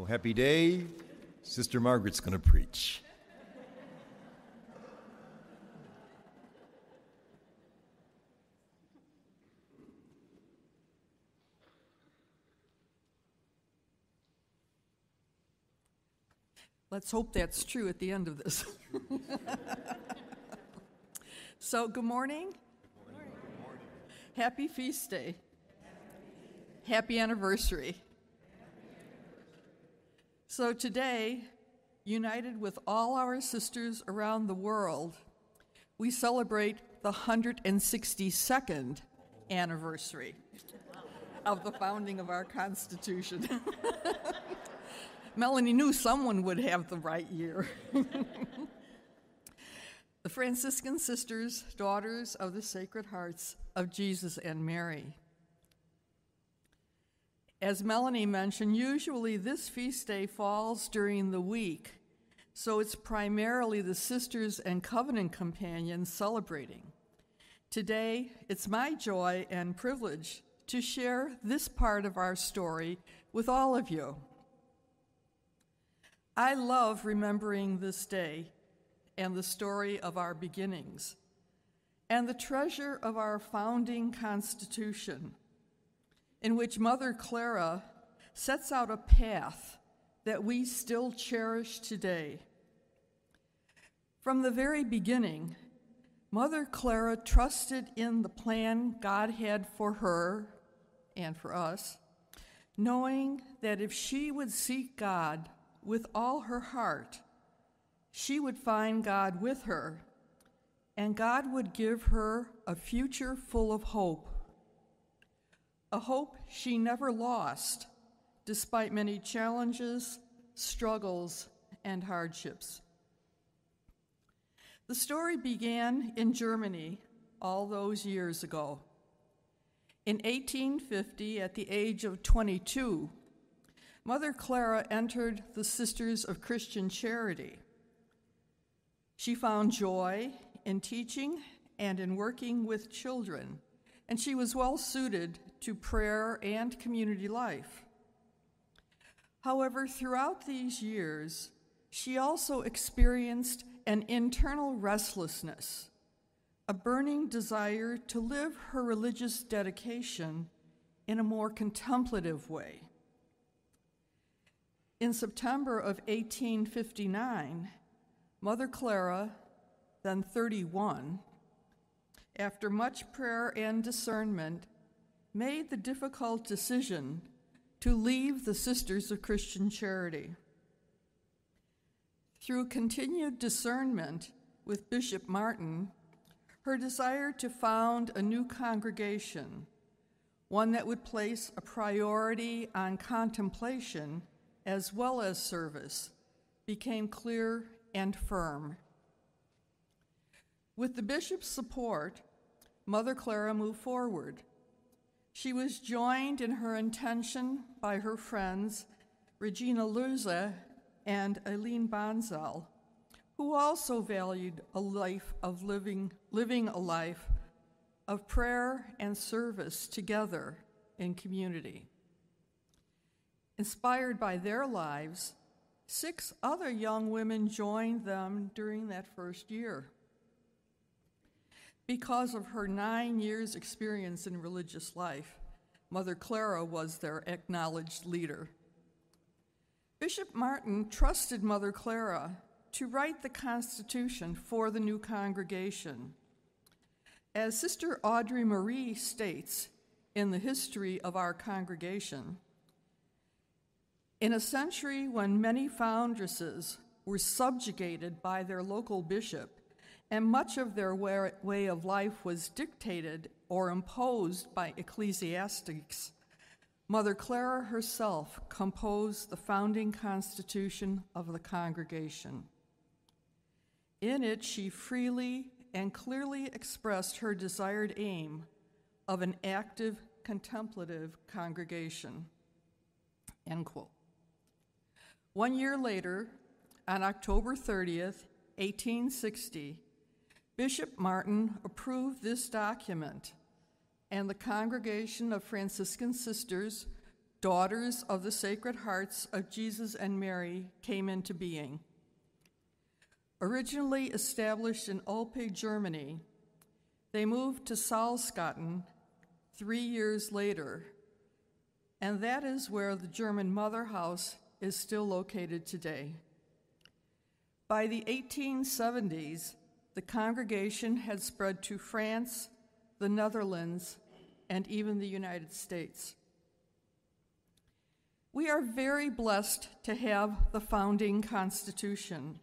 Oh, happy day. Sister Margaret's going to preach. Let's hope that's true at the end of this. so, good morning. Happy feast day. Happy anniversary. So, today, united with all our sisters around the world, we celebrate the 162nd anniversary of the founding of our Constitution. Melanie knew someone would have the right year. the Franciscan Sisters, daughters of the Sacred Hearts of Jesus and Mary. As Melanie mentioned, usually this feast day falls during the week, so it's primarily the sisters and covenant companions celebrating. Today, it's my joy and privilege to share this part of our story with all of you. I love remembering this day and the story of our beginnings and the treasure of our founding Constitution, in which Mother Clara sets out a path that we still cherish today. From the very beginning, Mother Clara trusted in the plan God had for her and for us, knowing that if she would seek God with all her heart, she would find God with her, and God would give her a future full of hope. A hope she never lost, despite many challenges, struggles, and hardships. The story began in Germany all those years ago. In 1850, at the age of 22, Mother Clara entered the Sisters of Christian Charity. She found joy in teaching and in working with children, and she was well suited to prayer and community life. However, throughout these years, she also experienced an internal restlessness, a burning desire to live her religious dedication in a more contemplative way. In September of 1859, Mother Clara, then 31, after much prayer and discernment, made the difficult decision to leave the Sisters of Christian Charity. Through continued discernment with Bishop Martin, her desire to found a new congregation, one that would place a priority on contemplation as well as service, became clear and firm. With the bishop's support, Mother Clara moved forward. She was joined in her intention by her friends Regina Loser and Aline Bonzel, who also valued a life of living, living a life of prayer and service together in community. Inspired by their lives, six other young women joined them during that first year. Because of her nine years' experience in religious life, Mother Clara was their acknowledged leader. Bishop Martin trusted Mother Clara to write the Constitution for the new congregation. As Sister Audrey Marie states in the history of our congregation, in a century when many foundresses were subjugated by their local bishop, and much of their way of life was dictated or imposed by ecclesiastics, Mother Clara herself composed the founding constitution of the congregation. In it, she freely and clearly expressed her desired aim of an active, contemplative congregation. End quote. One year later, on October 30th, 1860, Bishop Martin approved this document, and the Congregation of Franciscan Sisters Daughters of the Sacred Hearts of Jesus and Mary came into being. Originally established in Olpe, Germany, they moved to Salzgitter three years later, and that is where the German Mother House is still located today. By the 1870s, the congregation had spread to France, the Netherlands, and even the United States. We are very blessed to have the founding Constitution.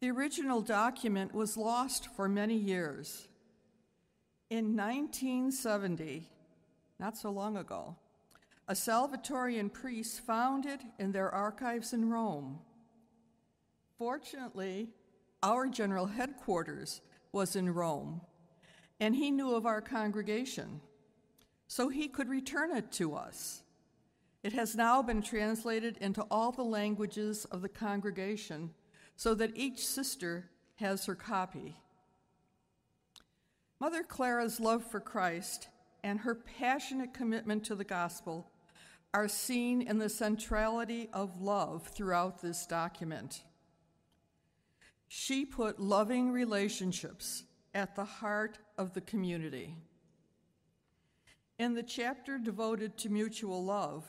The original document was lost for many years. In 1970, not so long ago, a Salvatorian priest found it in their archives in Rome. Fortunately, our general headquarters was in Rome, and he knew of our congregation, so he could return it to us. It has now been translated into all the languages of the congregation so that each sister has her copy. Mother Clara's love for Christ and her passionate commitment to the gospel are seen in the centrality of love throughout this document. She put loving relationships at the heart of the community. In the chapter devoted to mutual love,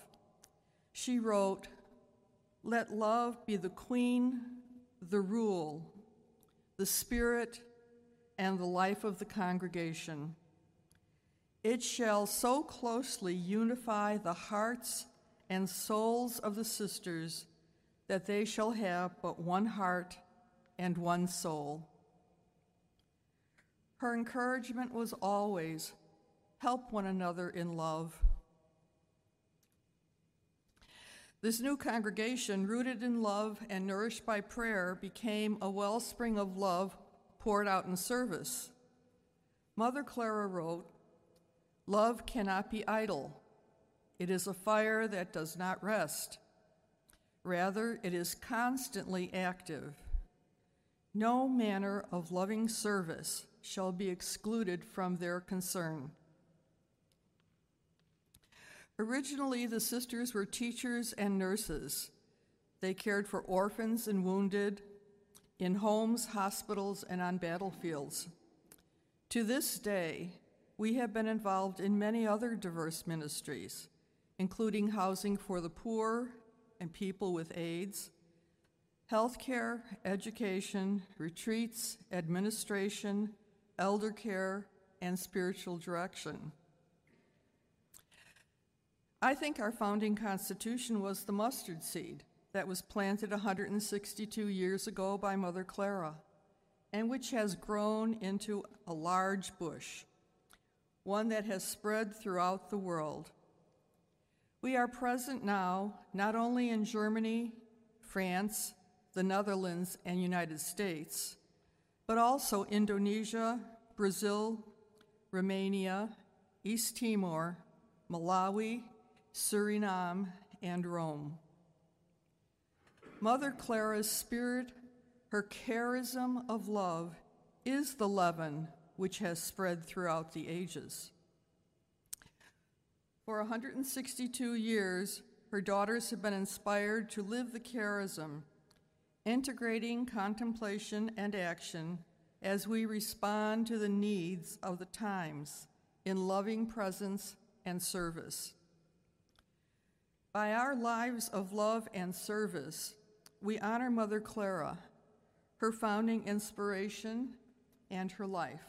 she wrote, Let love be the queen, the rule, the spirit, and the life of the congregation. It shall so closely unify the hearts and souls of the sisters that they shall have but one heart and one soul. Her encouragement was always help one another in love. This new congregation, rooted in love and nourished by prayer, became a wellspring of love poured out in service. Mother Clara wrote, Love cannot be idle. It is a fire that does not rest. Rather, it is constantly active. No manner of loving service shall be excluded from their concern. Originally, the sisters were teachers and nurses. They cared for orphans and wounded in homes, hospitals, and on battlefields. To this day, we have been involved in many other diverse ministries, including housing for the poor and people with AIDS, healthcare, education, retreats, administration, elder care, and spiritual direction. I think our founding constitution was the mustard seed that was planted 162 years ago by Mother Clara and which has grown into a large bush, one that has spread throughout the world. We are present now not only in Germany, France, the Netherlands, and United States, but also Indonesia, Brazil, Romania, East Timor, Malawi, Suriname, and Rome. Mother Clara's spirit, her charism of love, is the leaven which has spread throughout the ages. For 162 years, her daughters have been inspired to live the charism integrating contemplation and action as we respond to the needs of the times in loving presence and service. By our lives of love and service, we honor Mother Clara, her founding inspiration, and her life.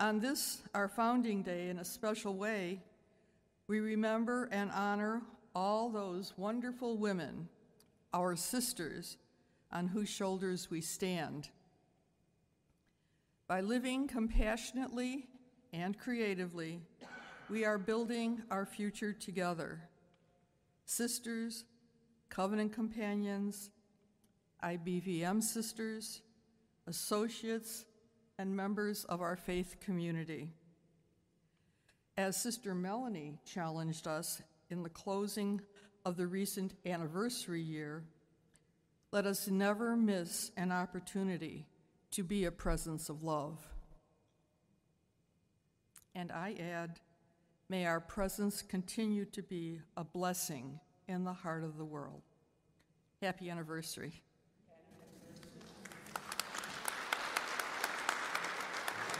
On this, our founding day, in a special way, we remember and honor all those wonderful women our sisters on whose shoulders we stand. By living compassionately and creatively, we are building our future together. Sisters, covenant companions, IBVM sisters, associates, and members of our faith community. As Sister Melanie challenged us in the closing of the recent anniversary year, let us never miss an opportunity to be a presence of love. And I add, May our presence continue to be a blessing in the heart of the world. Happy anniversary.